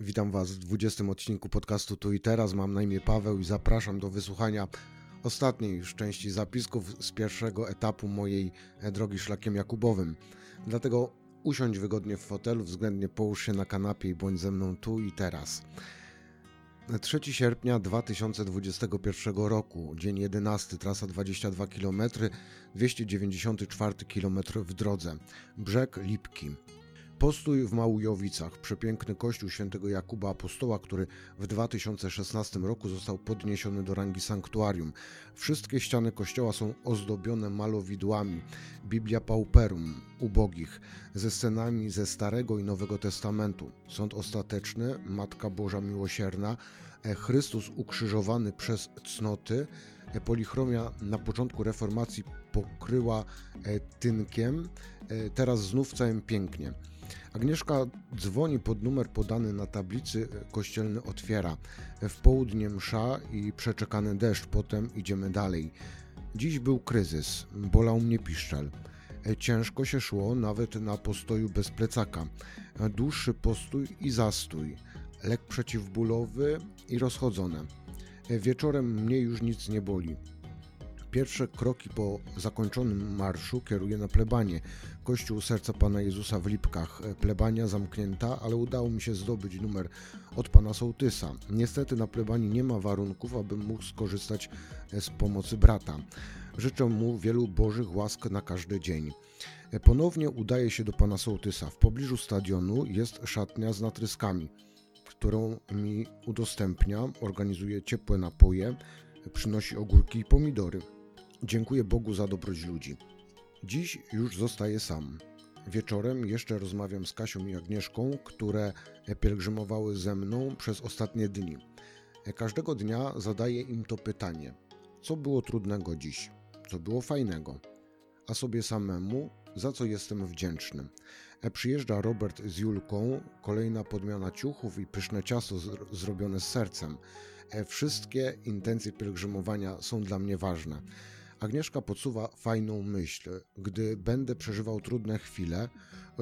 Witam Was w 20 odcinku podcastu Tu i Teraz. Mam na imię Paweł i zapraszam do wysłuchania ostatniej już części zapisków z pierwszego etapu mojej drogi szlakiem Jakubowym. Dlatego usiądź wygodnie w fotelu, względnie połóż się na kanapie i bądź ze mną tu i teraz. 3 sierpnia 2021 roku, dzień 11, trasa 22 km, 294 km w drodze, brzeg Lipki. Postój w Małujowicach, przepiękny kościół świętego Jakuba Apostoła, który w 2016 roku został podniesiony do rangi sanktuarium. Wszystkie ściany kościoła są ozdobione malowidłami. Biblia Pauperum, ubogich, ze scenami ze Starego i Nowego Testamentu. Sąd ostateczny, Matka Boża Miłosierna, e, Chrystus ukrzyżowany przez cnoty, e, polichromia na początku reformacji pokryła e, tynkiem, teraz znów całym pięknie. Agnieszka dzwoni pod numer podany na tablicy, kościelny otwiera. W południe msza i przeczekany deszcz, potem idziemy dalej. Dziś był kryzys, bolał mnie piszczel. Ciężko się szło nawet na postoju bez plecaka. Dłuższy postój i zastój. Lek przeciwbólowy i rozchodzone. Wieczorem mnie już nic nie boli. Pierwsze kroki po zakończonym marszu kieruję na plebanie. Kościół Serca Pana Jezusa w Lipkach. Plebania zamknięta, ale udało mi się zdobyć numer od Pana Sołtysa. Niestety na plebanii nie ma warunków, abym mógł skorzystać z pomocy brata. Życzę mu wielu Bożych łask na każdy dzień. Ponownie udaję się do Pana Sołtysa. W pobliżu stadionu jest szatnia z natryskami, którą mi udostępnia, organizuje ciepłe napoje, przynosi ogórki i pomidory. Dziękuję Bogu za dobroć ludzi. Dziś już zostaję sam. Wieczorem jeszcze rozmawiam z Kasią i Agnieszką, które pielgrzymowały ze mną przez ostatnie dni. Każdego dnia zadaję im to pytanie: co było trudnego dziś, co było fajnego, a sobie samemu, za co jestem wdzięczny. Przyjeżdża Robert z Julką, kolejna podmiana ciuchów i pyszne ciasto zrobione z sercem. Wszystkie intencje pielgrzymowania są dla mnie ważne. Agnieszka podsuwa fajną myśl. Gdy będę przeżywał trudne chwile,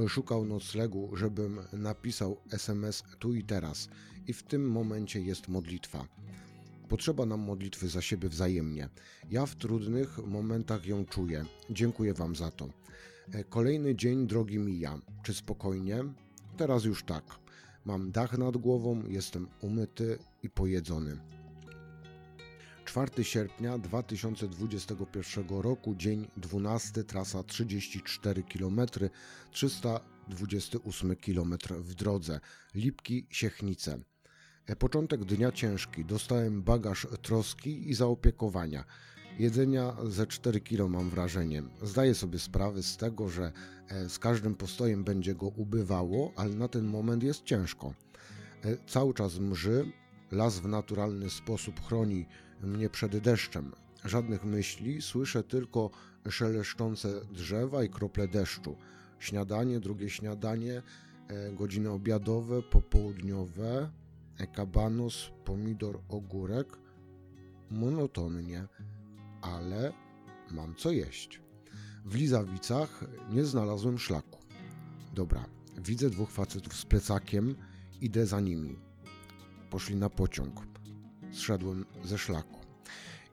szukał noclegu, żebym napisał SMS tu i teraz. I w tym momencie jest modlitwa. Potrzeba nam modlitwy za siebie wzajemnie. Ja w trudnych momentach ją czuję. Dziękuję Wam za to. Kolejny dzień drogi mija. Czy spokojnie? Teraz już tak. Mam dach nad głową, jestem umyty i pojedzony. 4 sierpnia 2021 roku, dzień 12, trasa 34 km, 328 km w drodze, Lipki Siechnice. Początek dnia ciężki, dostałem bagaż troski i zaopiekowania. Jedzenia ze 4 kg mam wrażenie. Zdaję sobie sprawę z tego, że e, z każdym postojem będzie go ubywało, ale na ten moment jest ciężko. E, cały czas mrzy, las w naturalny sposób chroni mnie przed deszczem. Żadnych myśli, słyszę tylko szeleszczące drzewa i krople deszczu. Śniadanie, drugie śniadanie, e, godziny obiadowe, popołudniowe, e, kabanos, pomidor, ogórek. Monotonnie, ale mam co jeść. W Lizawicach nie znalazłem szlaku. Dobra, widzę dwóch facetów z plecakiem, idę za nimi. Poszli na pociąg zszedłem ze szlaku.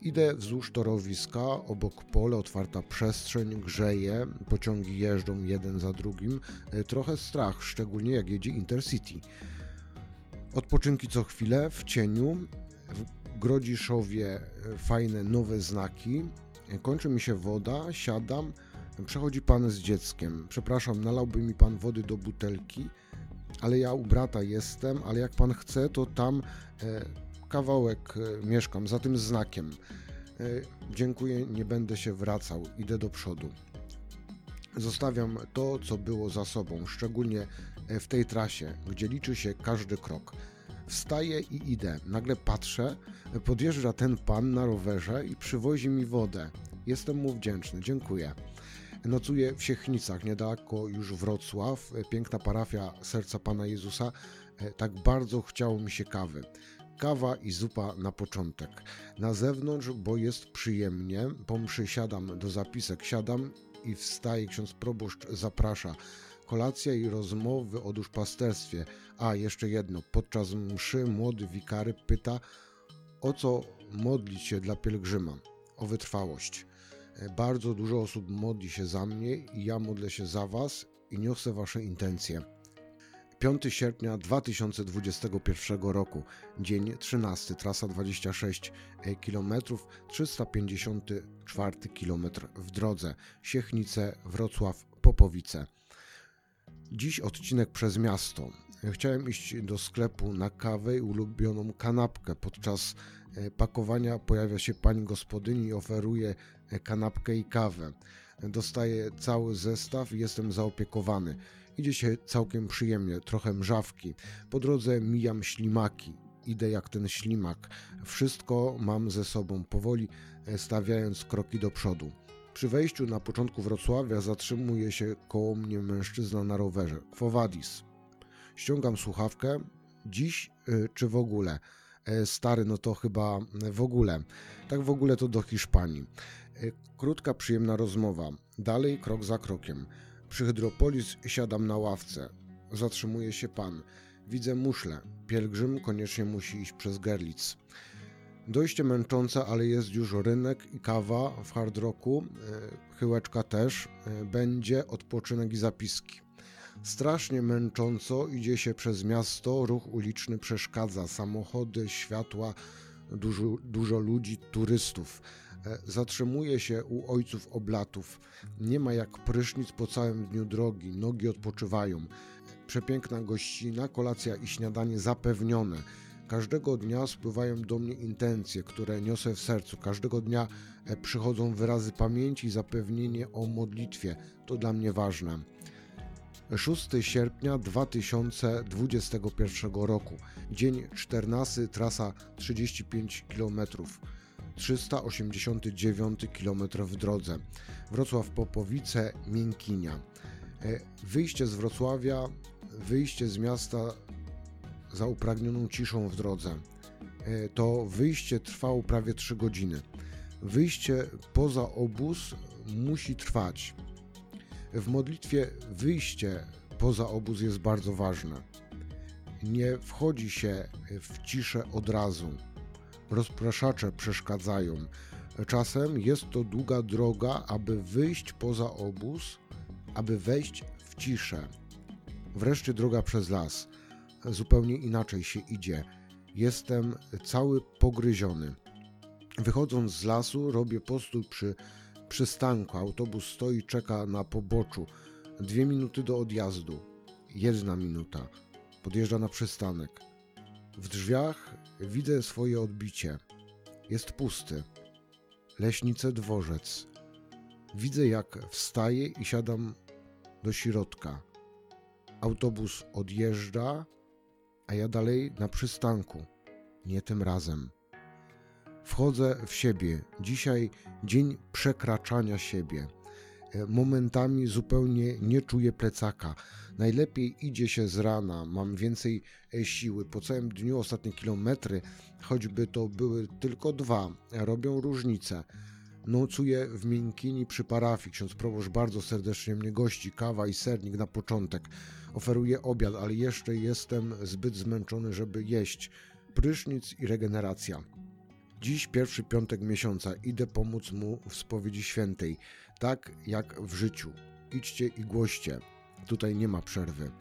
Idę wzdłuż torowiska, obok pole, otwarta przestrzeń, grzeje, pociągi jeżdżą jeden za drugim. E, trochę strach, szczególnie jak jedzie Intercity. Odpoczynki co chwilę, w cieniu, w Grodziszowie e, fajne nowe znaki. E, kończy mi się woda, siadam, przechodzi pan z dzieckiem. Przepraszam, nalałby mi pan wody do butelki, ale ja u brata jestem, ale jak pan chce, to tam kawałek e, mieszkam, za tym znakiem. E, dziękuję, nie będę się wracał, idę do przodu. Zostawiam to, co było za sobą, szczególnie e, w tej trasie, gdzie liczy się każdy krok. Wstaję i idę. Nagle patrzę, podjeżdża ten pan na rowerze i przywozi mi wodę. Jestem mu wdzięczny, dziękuję. Nocuję w Siechnicach, niedaleko już Wrocław, piękna parafia Serca Pana Jezusa. Tak bardzo chciało mi się kawy kawa i zupa na początek. Na zewnątrz, bo jest przyjemnie, po mszy siadam do zapisek, siadam i wstaje, ksiądz proboszcz zaprasza. kolacja i rozmowy o duszpasterstwie. A, jeszcze jedno. Podczas mszy młody wikary pyta, o co modlić się dla pielgrzyma? O wytrwałość. E, bardzo dużo osób modli się za mnie i ja modlę się za Was i niosę Wasze intencje. 5 sierpnia 2021 roku, dzień 13, trasa 26 km, 354 km w drodze Siechnice, Wrocław, Popowice. Dziś odcinek przez miasto. Chciałem iść do sklepu na kawę i ulubioną kanapkę. Podczas e, pakowania pojawia się pani gospodyni i oferuje e, kanapkę i kawę. Dostaję cały zestaw i jestem zaopiekowany. Idzie się całkiem przyjemnie, trochę mrzawki. Po drodze mijam ślimaki. Idę jak ten ślimak. Wszystko mam ze sobą, powoli e, stawiając kroki do przodu. Przy wejściu na początku Wrocławia zatrzymuje się koło mnie mężczyzna na rowerze. Kwowadis. Ściągam słuchawkę. Dziś y, czy w ogóle? E, stary, no to chyba w ogóle. Tak w ogóle to do Hiszpanii. E, krótka, przyjemna rozmowa. Dalej krok za krokiem. Przy Hydropolis siadam na ławce. Zatrzymuje się pan. Widzę muszlę. Pielgrzym koniecznie musi iść przez Gerlitz. Dojście męczące, ale jest już rynek i kawa w hard rocku, e, chyłeczka też, e, będzie odpoczynek i zapiski. Strasznie męcząco idzie się przez miasto, ruch uliczny przeszkadza, samochody, światła, dużo, dużo ludzi, turystów. E, zatrzymuje się u ojców oblatów. Nie ma jak prysznic po całym dniu drogi, nogi odpoczywają. Przepiękna gościna, kolacja i śniadanie zapewnione. Każdego dnia spływają do mnie intencje, które niosę w sercu. Każdego dnia e, przychodzą wyrazy pamięci i zapewnienie o modlitwie. To dla mnie ważne. 6 sierpnia 2021 roku. Dzień 14, trasa 35 km. 389 km w drodze. Wrocław Popowice, Miękinia. E, wyjście z Wrocławia, wyjście z miasta za upragnioną ciszą w drodze. E, to wyjście trwało prawie 3 godziny. Wyjście poza obóz musi trwać. W modlitwie wyjście poza obóz jest bardzo ważne. Nie wchodzi się w ciszę od razu rozpraszacze przeszkadzają. Czasem jest to długa droga, aby wyjść poza obóz, aby wejść w ciszę. Wreszcie droga przez las. Zupełnie inaczej się idzie. Jestem cały pogryziony. Wychodząc z lasu, robię postój przy przystanku. Autobus stoi, czeka na poboczu. Dwie minuty do odjazdu. Jedna minuta. Podjeżdża na przystanek. W drzwiach widzę swoje odbicie. Jest pusty. Leśnice dworzec. Widzę jak wstaję i siadam do środka. Autobus odjeżdża, a ja dalej na przystanku. Nie tym razem. Wchodzę w siebie. Dzisiaj dzień przekraczania siebie. Momentami zupełnie nie czuję plecaka. Najlepiej idzie się z rana, mam więcej e, siły. Po całym dniu ostatnie kilometry, choćby to były tylko dwa, robią różnicę. Nocuję w Miękini przy parafii. Ksiądz proboszcz bardzo serdecznie mnie gości. Kawa i sernik na początek. Oferuje obiad, ale jeszcze jestem zbyt zmęczony, żeby jeść. Prysznic i regeneracja. Dziś pierwszy piątek miesiąca. Idę pomóc mu w spowiedzi świętej tak jak w życiu. Idźcie i głoście. Tutaj nie ma przerwy.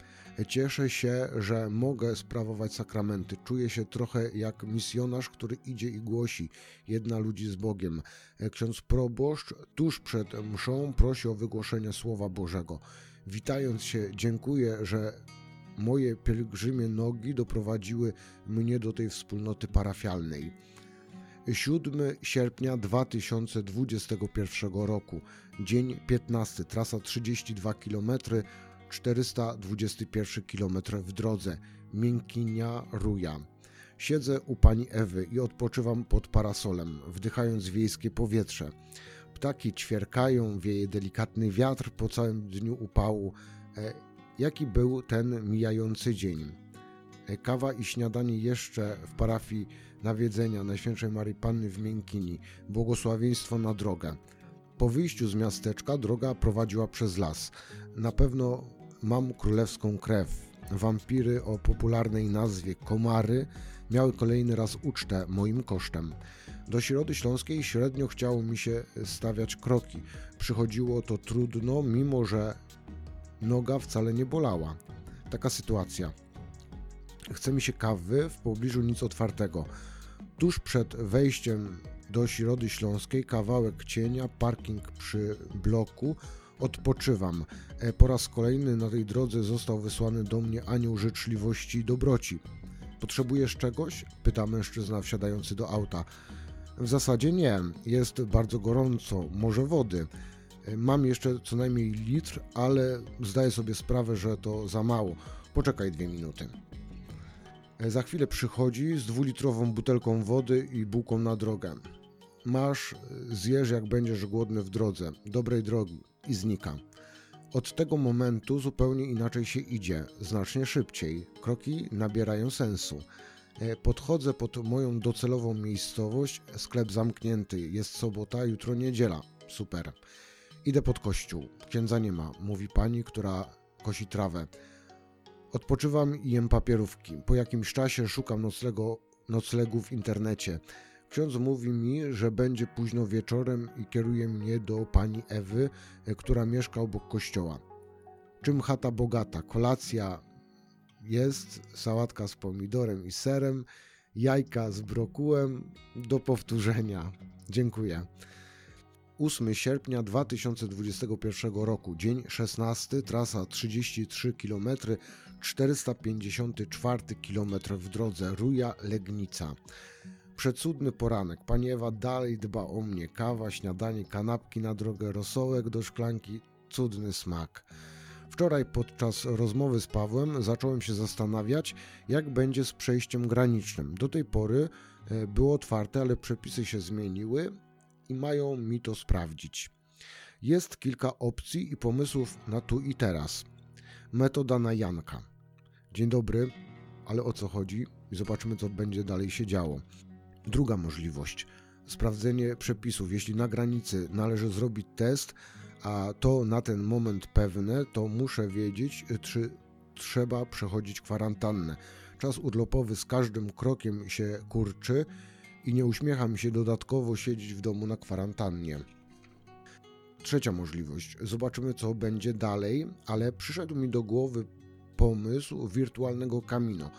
Cieszę się, że mogę sprawować sakramenty. Czuję się trochę jak misjonarz, który idzie i głosi jedna ludzi z Bogiem. Ksiądz proboszcz tuż przed mszą prosi o wygłoszenie Słowa Bożego. Witając się, dziękuję, że moje pielgrzymie nogi doprowadziły mnie do tej wspólnoty parafialnej. 7 sierpnia 2021 roku, dzień 15, trasa 32 km, 421 km w drodze, Miękinia Ruja. Siedzę u pani Ewy i odpoczywam pod parasolem, wdychając wiejskie powietrze. Ptaki ćwierkają, wieje delikatny wiatr po całym dniu upału. E, jaki był ten mijający dzień? E, kawa i śniadanie jeszcze w parafii nawiedzenia Najświętszej Marii Panny w Miękini, błogosławieństwo na drogę. Po wyjściu z miasteczka droga prowadziła przez las. Na pewno mam królewską krew. Wampiry o popularnej nazwie komary miały kolejny raz ucztę moim kosztem. Do Środy Śląskiej średnio chciało mi się stawiać kroki. Przychodziło to trudno, mimo że noga wcale nie bolała. Taka sytuacja. Chce mi się kawy, w pobliżu nic otwartego. Tuż przed wejściem do Środy Śląskiej, kawałek cienia, parking przy bloku, odpoczywam. E, po raz kolejny na tej drodze został wysłany do mnie anioł życzliwości i dobroci. Potrzebujesz czegoś? Pyta mężczyzna wsiadający do auta. W zasadzie nie, jest bardzo gorąco, może wody. E, mam jeszcze co najmniej litr, ale zdaję sobie sprawę, że to za mało. Poczekaj dwie minuty. E, za chwilę przychodzi z dwulitrową butelką wody i bułką na drogę. Masz, zjesz jak będziesz głodny w drodze. Dobrej drogi. I znika. Od tego momentu zupełnie inaczej się idzie, znacznie szybciej. Kroki nabierają sensu. E, podchodzę pod moją docelową miejscowość, sklep zamknięty, jest sobota, jutro niedziela. Super. Idę pod kościół. Księdza nie ma, mówi pani, która kosi trawę. Odpoczywam i jem papierówki. Po jakimś czasie szukam noclego, noclegu w internecie. Ksiądz mówi mi, że będzie późno wieczorem i kieruje mnie do pani Ewy, e, która mieszka obok kościoła. Czym chata bogata? Kolacja jest, sałatka z pomidorem i serem, jajka z brokułem. Do powtórzenia. Dziękuję. 8 sierpnia 2021 roku, dzień 16, trasa 33 km, 454 km w drodze Ruja-Legnica. Przecudny poranek. Pani Ewa dalej dba o mnie. Kawa, śniadanie, kanapki na drogę, rosołek do szklanki. Cudny smak. Wczoraj podczas rozmowy z Pawłem zacząłem się zastanawiać, jak będzie z przejściem granicznym. Do tej pory e, było otwarte, ale przepisy się zmieniły i mają mi to sprawdzić. Jest kilka opcji i pomysłów na tu i teraz. Metoda na Janka. Dzień dobry, ale o co chodzi? I zobaczymy, co będzie dalej się działo. Druga możliwość. Sprawdzenie przepisów. Jeśli na granicy należy zrobić test, a to na ten moment pewne, to muszę wiedzieć, czy trzeba przechodzić kwarantannę. Czas urlopowy z każdym krokiem się kurczy i nie uśmiecha mi się dodatkowo siedzieć w domu na kwarantannie. Trzecia możliwość. Zobaczymy, co będzie dalej, ale przyszedł mi do głowy pomysł wirtualnego kamino.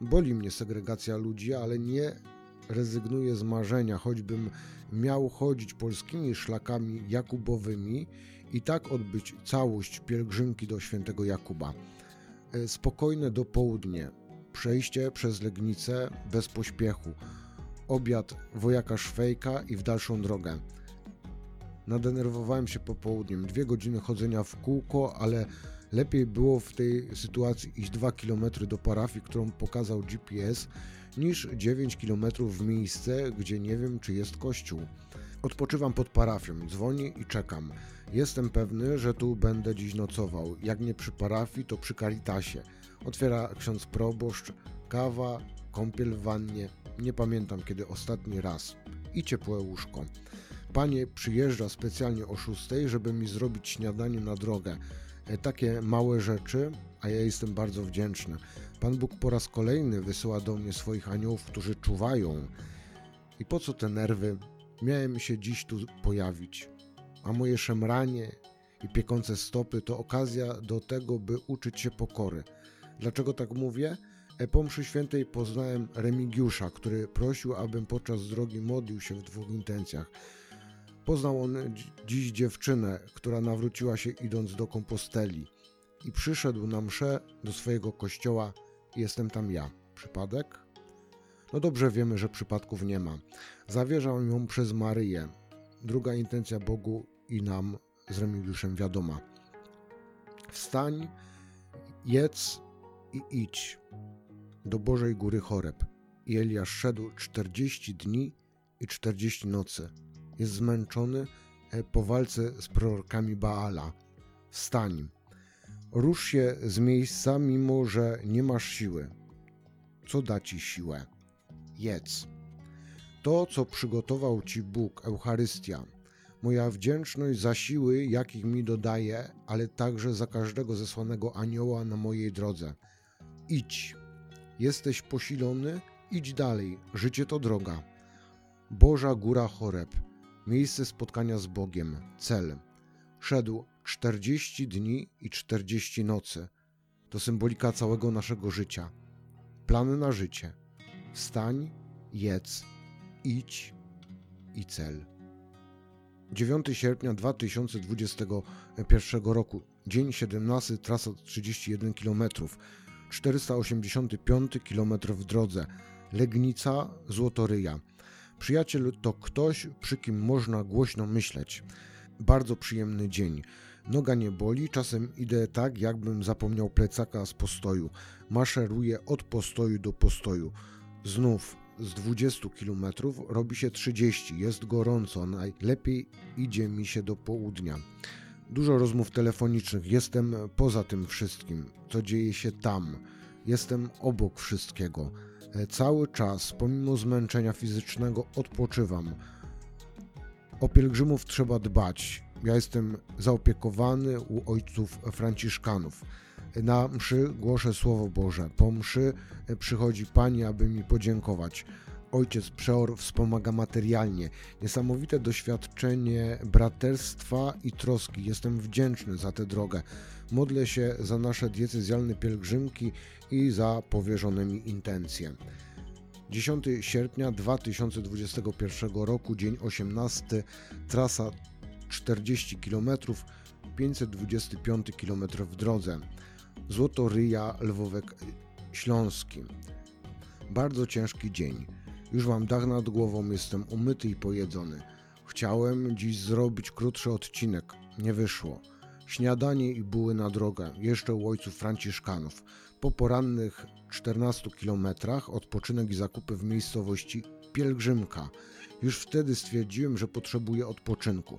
Boli mnie segregacja ludzi, ale nie rezygnuję z marzenia, choćbym miał chodzić polskimi szlakami jakubowymi i tak odbyć całość pielgrzymki do świętego Jakuba. E, spokojne dopołudnie, przejście przez Legnicę bez pośpiechu, obiad wojaka Szwejka i w dalszą drogę. Nadenerwowałem się popołudniem, dwie godziny chodzenia w kółko, ale lepiej było w tej sytuacji iść 2 km do parafii, którą pokazał GPS, niż 9 km w miejsce, gdzie nie wiem, czy jest kościół. Odpoczywam pod parafią, dzwonię i czekam. Jestem pewny, że tu będę dziś nocował. Jak nie przy parafii, to przy Caritasie. Otwiera ksiądz proboszcz, kawa, kąpiel w wannie. Nie pamiętam kiedy ostatni raz. I ciepłe łóżko. Panie przyjeżdża specjalnie o 6, żeby mi zrobić śniadanie na drogę. E, takie małe rzeczy, a ja jestem bardzo wdzięczny. Pan Bóg po raz kolejny wysyła do mnie swoich aniołów, którzy czuwają. I po co te nerwy? Miałem się dziś tu pojawić. A moje szemranie i piekące stopy to okazja do tego, by uczyć się pokory. Dlaczego tak mówię? E, po mszy świętej poznałem Remigiusza, który prosił, abym podczas drogi modlił się w dwóch intencjach. Poznał on dziś dziewczynę, która nawróciła się idąc do komposteli i przyszedł na mszę do swojego kościoła jestem tam ja. Przypadek? No dobrze wiemy, że przypadków nie ma. Zawierzam ją przez Maryję. Druga intencja Bogu i nam z Remigiuszem wiadoma. Wstań, jedz i idź do Bożej Góry Choreb. I Eliasz szedł 40 dni i 40 nocy. Jest zmęczony e, po walce z prorokami Baala. Wstań, Rusz się z miejsca, mimo że nie masz siły. Co da ci siłę? Jedz. To, co przygotował ci Bóg, Eucharystia, Moja wdzięczność za siły, jakich mi dodaje, ale także za każdego zesłanego anioła na mojej drodze. Idź. Jesteś posilony, idź dalej. Życie to droga. Boża Góra Choreb. Miejsce spotkania z Bogiem. Cel. Szedł 40 dni i 40 nocy. To symbolika całego naszego życia. Plany na życie. Wstań, jedz, idź i cel. 9 sierpnia 2021 roku, dzień 17, trasa 31 km, 485 km w drodze, Legnica, Złotoryja. Przyjaciel to ktoś, przy kim można głośno myśleć. Bardzo przyjemny dzień. Noga nie boli, czasem idę tak, jakbym zapomniał plecaka z postoju. Maszeruję od postoju do postoju. Znów z 20 km robi się 30, jest gorąco, najlepiej idzie mi się do południa. Dużo rozmów telefonicznych, jestem poza tym wszystkim, co dzieje się tam. Jestem obok wszystkiego. Cały czas, pomimo zmęczenia fizycznego, odpoczywam. O pielgrzymów trzeba dbać. Ja jestem zaopiekowany u ojców franciszkanów. Na mszy głoszę Słowo Boże. Po mszy przychodzi Pani, aby mi podziękować. Ojciec Przeor wspomaga materialnie. Niesamowite doświadczenie braterstwa i troski. Jestem wdzięczny za tę drogę. Modlę się za nasze diecezjalne pielgrzymki i za powierzonymi intencje. 10 sierpnia 2021 roku, dzień 18, trasa 40 km, 525 km w drodze. Złotoryja, Lwówek Śląski. Bardzo ciężki dzień. Już mam dach nad głową, jestem umyty i pojedzony. Chciałem dziś zrobić krótszy odcinek. Nie wyszło. Śniadanie i buły na drogę, jeszcze u ojców franciszkanów. Po porannych 14 kilometrach odpoczynek i zakupy w miejscowości Pielgrzymka. Już wtedy stwierdziłem, że potrzebuję odpoczynku.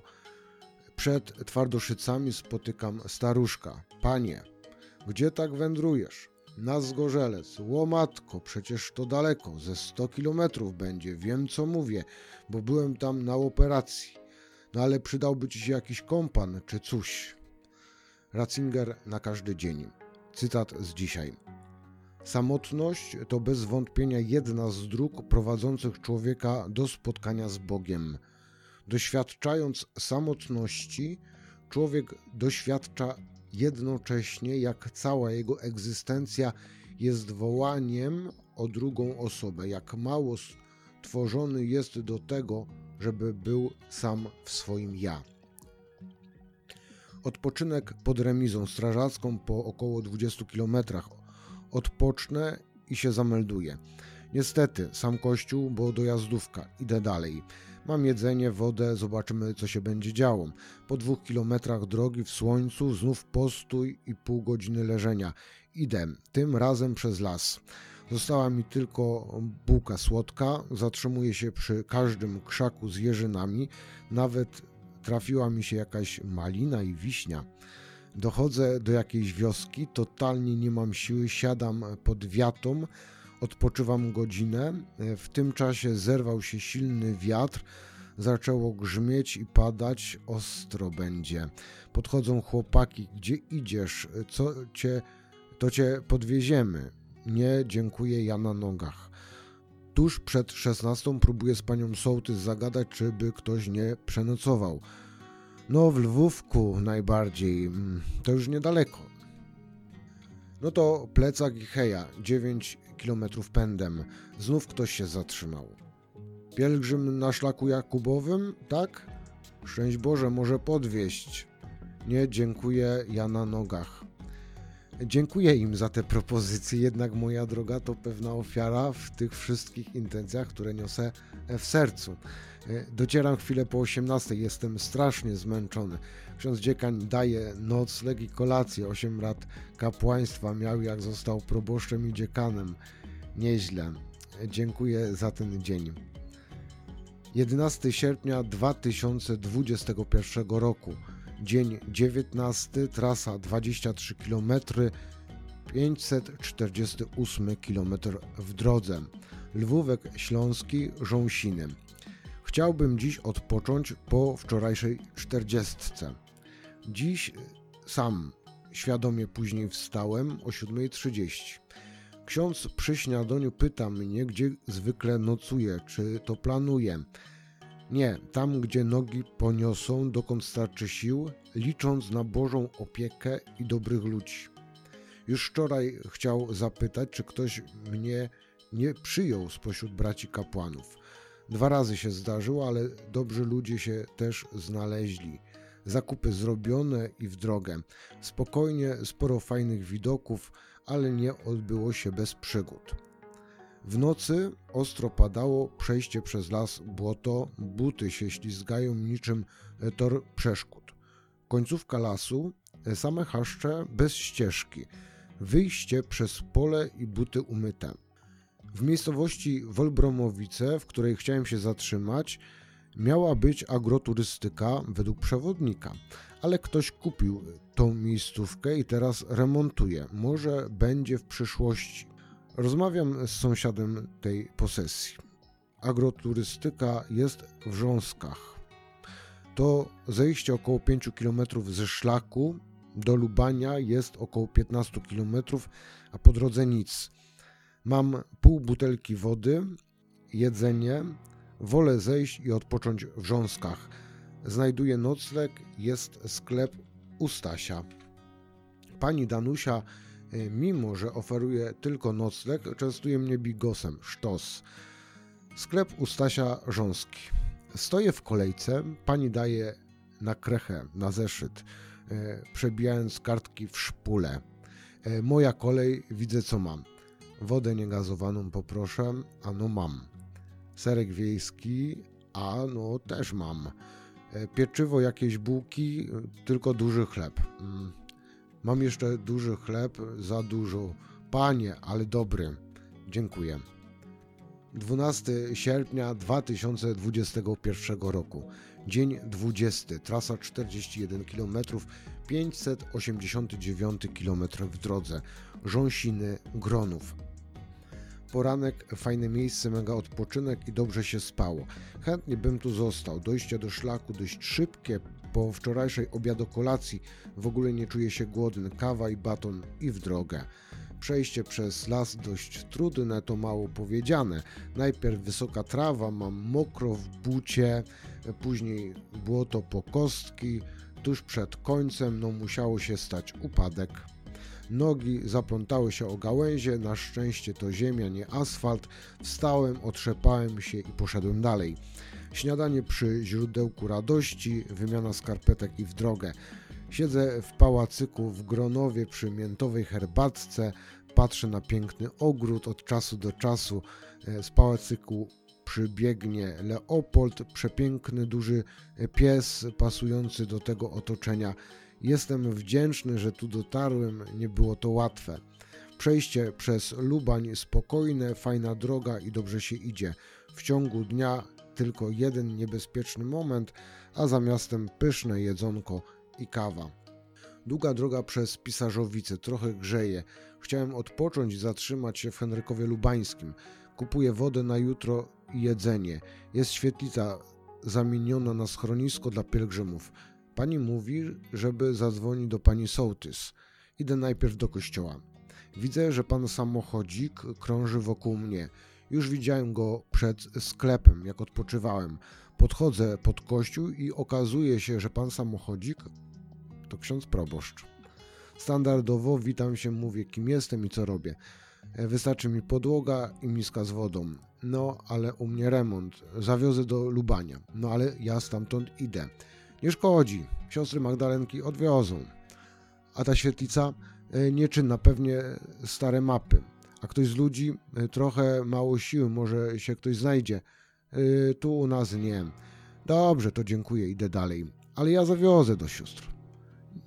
Przed twardoszycami spotykam staruszka. Panie, gdzie tak wędrujesz? Na Zgorzelec. Łomatko, przecież to daleko, ze 100 kilometrów będzie. Wiem co mówię, bo byłem tam na operacji. No ale przydałby ci się jakiś kompan czy coś. Ratzinger na każdy dzień. Cytat z dzisiaj. Samotność to bez wątpienia jedna z dróg prowadzących człowieka do spotkania z Bogiem. Doświadczając samotności, człowiek doświadcza jednocześnie, jak cała jego egzystencja jest wołaniem o drugą osobę, jak mało stworzony jest do tego, żeby był sam w swoim ja. Odpoczynek pod remizą strażacką po około 20 kilometrach. Odpocznę i się zamelduję. Niestety, sam kościół, bo dojazdówka. Idę dalej. Mam jedzenie, wodę, zobaczymy co się będzie działo. Po dwóch kilometrach drogi w słońcu znów postój i pół godziny leżenia. Idę, tym razem przez las. Została mi tylko bułka słodka, zatrzymuję się przy każdym krzaku z jeżynami, nawet trafiła mi się jakaś malina i wiśnia. Dochodzę do jakiejś wioski, totalnie nie mam siły, siadam pod wiatą, Odpoczywam godzinę. W tym czasie zerwał się silny wiatr, zaczęło grzmieć i padać, ostro będzie. Podchodzą chłopaki, gdzie idziesz, co cię, to cię podwieziemy. Nie, dziękuję, ja na nogach. Tuż przed szesnastą próbuję z panią sołtys zagadać, czy by ktoś nie przenocował. No, w Lwówku najbardziej, mm, to już niedaleko. No to plecak i heja, 9 km pędem. Znów ktoś się zatrzymał. Pielgrzym na szlaku Jakubowym, tak? Szczęść Boże, może podwieźć. Nie, dziękuję, ja na nogach. Dziękuję im za te propozycje, jednak moja droga to pewna ofiara w tych wszystkich intencjach, które niosę w sercu. Docieram chwilę po 18, jestem strasznie zmęczony. Ksiądz dziekań daje nocleg i kolację. 8 lat kapłaństwa miał, jak został proboszczem i dziekanem. Nieźle. Dziękuję za ten dzień. 11 sierpnia 2021 roku. Dzień 19, trasa 23 km, 548 km w drodze. Lwówek Śląski, Rząsiny. Chciałbym dziś odpocząć po wczorajszej czterdziestce. Dziś sam świadomie później wstałem o 7.30. Ksiądz przy śniadaniu pyta mnie, gdzie zwykle nocuję, czy to planuję. Nie, tam gdzie nogi poniosą, dokąd starczy sił, licząc na Bożą opiekę i dobrych ludzi. Już wczoraj chciał zapytać, czy ktoś mnie nie przyjął spośród braci kapłanów. Dwa razy się zdarzyło, ale dobrzy ludzie się też znaleźli. Zakupy zrobione i w drogę. Spokojnie, sporo fajnych widoków, ale nie odbyło się bez przygód. W nocy ostro padało, przejście przez las, błoto, buty się ślizgają niczym tor przeszkód. Końcówka lasu, same chaszcze bez ścieżki, wyjście przez pole i buty umyte. W miejscowości Wolbromowice, w której chciałem się zatrzymać, miała być agroturystyka według przewodnika, ale ktoś kupił tą miejscówkę i teraz remontuje. Może będzie w przyszłości. Rozmawiam z sąsiadem tej posesji. Agroturystyka jest w Rząskach. To zejście około 5 km ze szlaku do Lubania jest około 15 km, a po drodze nic. Mam pół butelki wody, jedzenie, wolę zejść i odpocząć w Rząskach. Znajduję nocleg, jest sklep u Stasia. Pani Danusia, mimo że oferuje tylko nocleg, częstuje mnie bigosem, sztos. Sklep u Stasia Rząski. Stoję w kolejce, pani daje na krechę, na zeszyt, e, przebijając kartki w szpule. E, moja kolej, widzę co mam. Wodę niegazowaną poproszę, a no mam. Serek wiejski, a no też mam. Pieczywo, jakieś bułki, tylko duży chleb. Mam jeszcze duży chleb, za dużo. Panie, ale dobry. Dziękuję. 12 sierpnia 2021 roku. Dzień 20. Trasa 41 km, 589 km w drodze. Rząsiny Gronów. Poranek, fajne miejsce, mega odpoczynek i dobrze się spało. Chętnie bym tu został. Dojście do szlaku dość szybkie. Po wczorajszej obiado kolacji w ogóle nie czuję się głodny. Kawa i baton i w drogę. Przejście przez las dość trudne, to mało powiedziane. Najpierw wysoka trawa, mam mokro w bucie, później błoto po kostki. Tuż przed końcem no musiało się stać upadek. Nogi zaplątały się o gałęzie, na szczęście to ziemia, nie asfalt. Wstałem, otrzepałem się i poszedłem dalej. Śniadanie przy źródełku radości, wymiana skarpetek i w drogę. Siedzę w pałacyku w Gronowie przy miętowej herbatce, patrzę na piękny ogród od czasu do czasu. E, z pałacyku przybiegnie Leopold, przepiękny duży pies pasujący do tego otoczenia. Jestem wdzięczny, że tu dotarłem, nie było to łatwe. Przejście przez Lubań spokojne, fajna droga i dobrze się idzie. W ciągu dnia tylko jeden niebezpieczny moment, a za miastem pyszne jedzonko i kawa. Długa droga przez Pisarzowice, trochę grzeje. Chciałem odpocząć i zatrzymać się w Henrykowie Lubańskim. Kupuję wodę na jutro i jedzenie. Jest świetlica zamieniona na schronisko dla pielgrzymów. Pani mówi, żeby zadzwonić do pani sołtys. Idę najpierw do kościoła. Widzę, że pan samochodzik krąży wokół mnie. Już widziałem go przed sklepem, jak odpoczywałem. Podchodzę pod kościół i okazuje się, że pan samochodzik to ksiądz proboszcz. Standardowo witam się, mówię kim jestem i co robię. Wystarczy mi podłoga i miska z wodą. No, ale u mnie remont. Zawiozę do Lubania. No, ale ja stamtąd idę. Nie szkodzi, siostry Magdalenki odwiozą. A ta świetlica e, nieczynna, pewnie stare mapy. A ktoś z ludzi e, trochę mało siły, może się ktoś znajdzie. E, tu u nas nie. Dobrze, to dziękuję, idę dalej. Ale ja zawiozę do sióstr.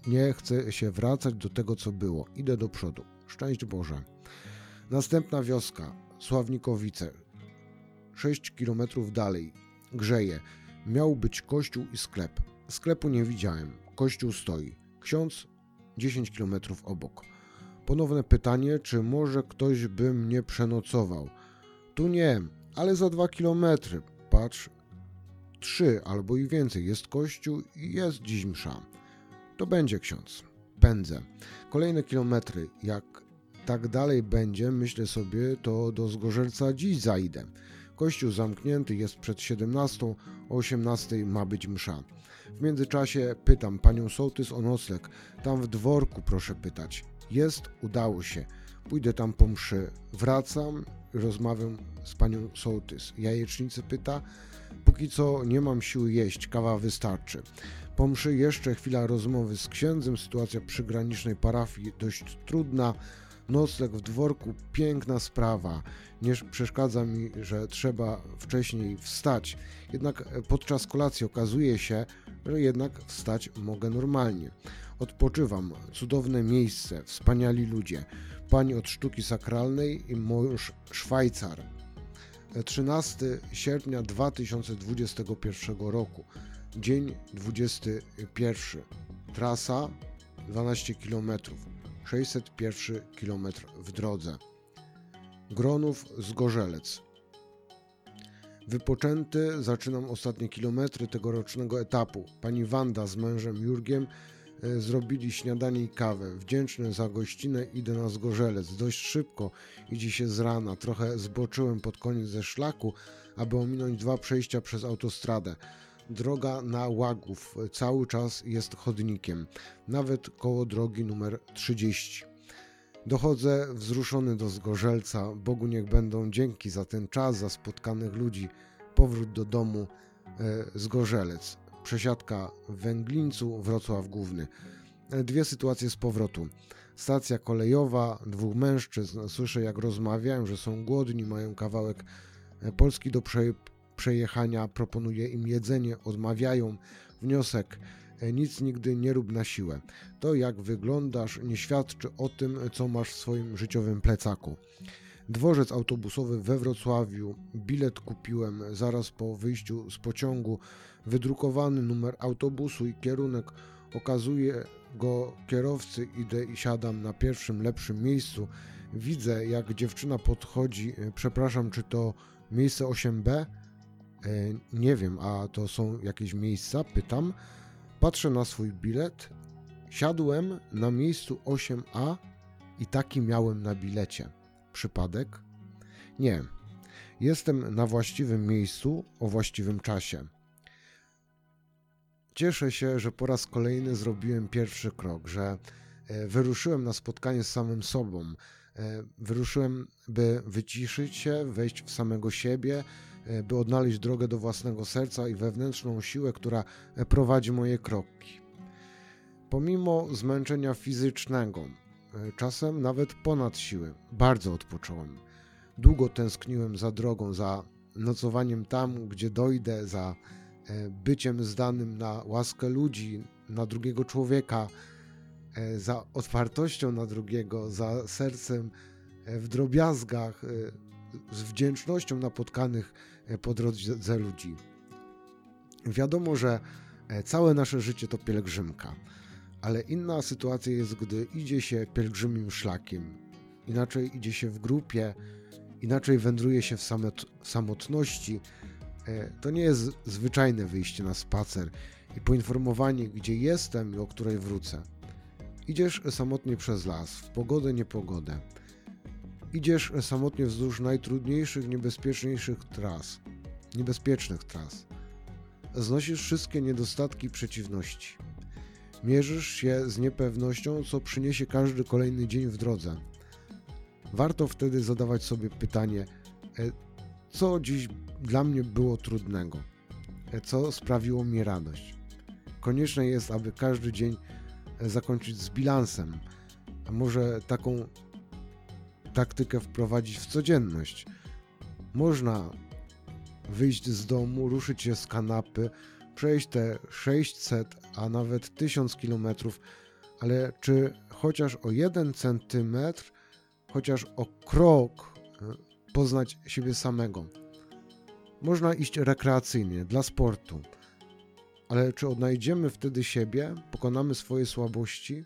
Nie chcę się wracać do tego, co było. Idę do przodu. Szczęść Boże. Następna wioska, Sławnikowice. 6 kilometrów dalej. Grzeje. Miał być kościół i sklep. Sklepu nie widziałem. Kościół stoi. Ksiądz 10 km obok. Ponowne pytanie, czy może ktoś by mnie przenocował. Tu nie, ale za dwa kilometry. Patrz, trzy albo i więcej jest kościół i jest dziś msza. To będzie ksiądz. Pędzę. Kolejne kilometry. Jak tak dalej będzie, myślę sobie, to do Zgorzelca dziś zajdę. Kościół zamknięty jest przed 17, o 18 ma być msza. W międzyczasie pytam panią sołtys o nocleg. Tam w dworku proszę pytać. Jest, udało się. Pójdę tam po mszy. Wracam, rozmawiam z panią sołtys. Jajecznicy pyta. Póki co nie mam siły jeść, kawa wystarczy. Po mszy jeszcze chwila rozmowy z księdzem. Sytuacja przy granicznej parafii dość trudna. Nocleg w dworku, piękna sprawa. Nie przeszkadza mi, że trzeba wcześniej wstać. Jednak podczas kolacji okazuje się, że jednak wstać mogę normalnie. Odpoczywam, cudowne miejsce, wspaniali ludzie. Pani od sztuki sakralnej i mąż Szwajcar. 13 sierpnia 2021 roku. Dzień 21. Trasa 12 km. 601 km w drodze. Gronów Zgorzelec. Wypoczęty zaczynam ostatnie kilometry tegorocznego etapu. Pani Wanda z mężem Jurgiem e, zrobili śniadanie i kawę. Wdzięczny za gościnę idę na Zgorzelec. Dość szybko idzie się z rana. Trochę zboczyłem pod koniec ze szlaku, aby ominąć dwa przejścia przez autostradę. Droga na Łagów cały czas jest chodnikiem, nawet koło drogi numer 30. Dochodzę wzruszony do Zgorzelca. Bogu niech będą dzięki za ten czas, za spotkanych ludzi. Powrót do domu e, Zgorzelec. Przesiadka w Węglińcu, Wrocław Główny. E, dwie sytuacje z powrotu. Stacja kolejowa, dwóch mężczyzn. Słyszę, jak rozmawiają, że są głodni, mają kawałek e, Polski do przejechania. Proponuję im jedzenie, odmawiają. Wniosek E, nic nigdy nie rób na siłę. To jak wyglądasz nie świadczy o tym, co masz w swoim życiowym plecaku. Dworzec autobusowy we Wrocławiu. Bilet kupiłem zaraz po wyjściu z pociągu. Wydrukowany numer autobusu i kierunek. Okazuje go kierowcy, idę i siadam na pierwszym lepszym miejscu. Widzę, jak dziewczyna podchodzi. E, przepraszam, czy to miejsce 8B? E, nie wiem, a to są jakieś miejsca? Pytam. Patrzę na swój bilet. Siadłem na miejscu 8A i taki miałem na bilecie. Przypadek? Nie. Jestem na właściwym miejscu o właściwym czasie. Cieszę się, że po raz kolejny zrobiłem pierwszy krok, że e, wyruszyłem na spotkanie z samym sobą. E, wyruszyłem, by wyciszyć się, wejść w samego siebie, by odnaleźć drogę do własnego serca i wewnętrzną siłę, która e, prowadzi moje kroki. Pomimo zmęczenia fizycznego, e, czasem nawet ponad siły, bardzo odpocząłem. Długo tęskniłem za drogą, za nocowaniem tam, gdzie dojdę, za byciem zdanym na łaskę ludzi, na drugiego człowieka, za otwartością na drugiego, za sercem w drobiazgach, z wdzięcznością napotkanych e, po drodze ludzi. Wiadomo, że e, całe nasze życie to pielgrzymka, ale inna sytuacja jest, gdy idzie się pielgrzymim szlakiem. Inaczej idzie się w grupie, inaczej wędruje się w samotności. E, to nie jest zwyczajne wyjście na spacer i poinformowanie, gdzie jestem i o której wrócę. Idziesz samotnie przez las, w pogodę, niepogodę. Idziesz samotnie wzdłuż najtrudniejszych, niebezpieczniejszych tras, niebezpiecznych tras. Znosisz wszystkie niedostatki i przeciwności. Mierzysz się z niepewnością, co przyniesie każdy kolejny dzień w drodze. Warto wtedy zadawać sobie pytanie, e, co dziś dla mnie było trudnego, e, co sprawiło mi radość. Konieczne jest, aby każdy dzień e, zakończyć z bilansem, a może taką taktykę wprowadzić w codzienność. Można wyjść z domu, ruszyć się z kanapy, przejść te 600, a nawet 1000 kilometrów, ale czy chociaż o jeden centymetr, chociaż o krok e, poznać siebie samego? Można iść rekreacyjnie, dla sportu, ale czy odnajdziemy wtedy siebie, pokonamy swoje słabości?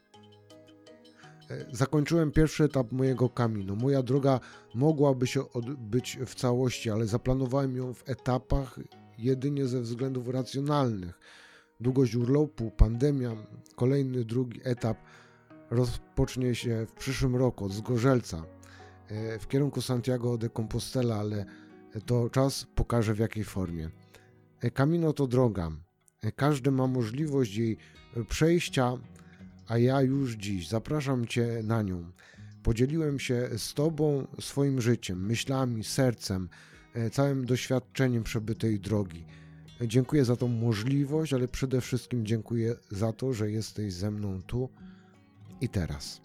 E, zakończyłem pierwszy etap mojego kaminu. Moja droga mogłaby się odbyć w całości, ale zaplanowałem ją w etapach jedynie ze względów racjonalnych. Długość urlopu, pandemia, kolejny drugi etap rozpocznie się w przyszłym roku od Zgorzelca e, w kierunku Santiago de Compostela, ale to czas pokaże w jakiej formie. E, Camino to droga. E, każdy ma możliwość jej przejścia, a ja już dziś zapraszam Cię na nią. Podzieliłem się z Tobą swoim życiem, myślami, sercem, całym doświadczeniem przebytej drogi. Dziękuję za tą możliwość, ale przede wszystkim dziękuję za to, że jesteś ze mną tu i teraz.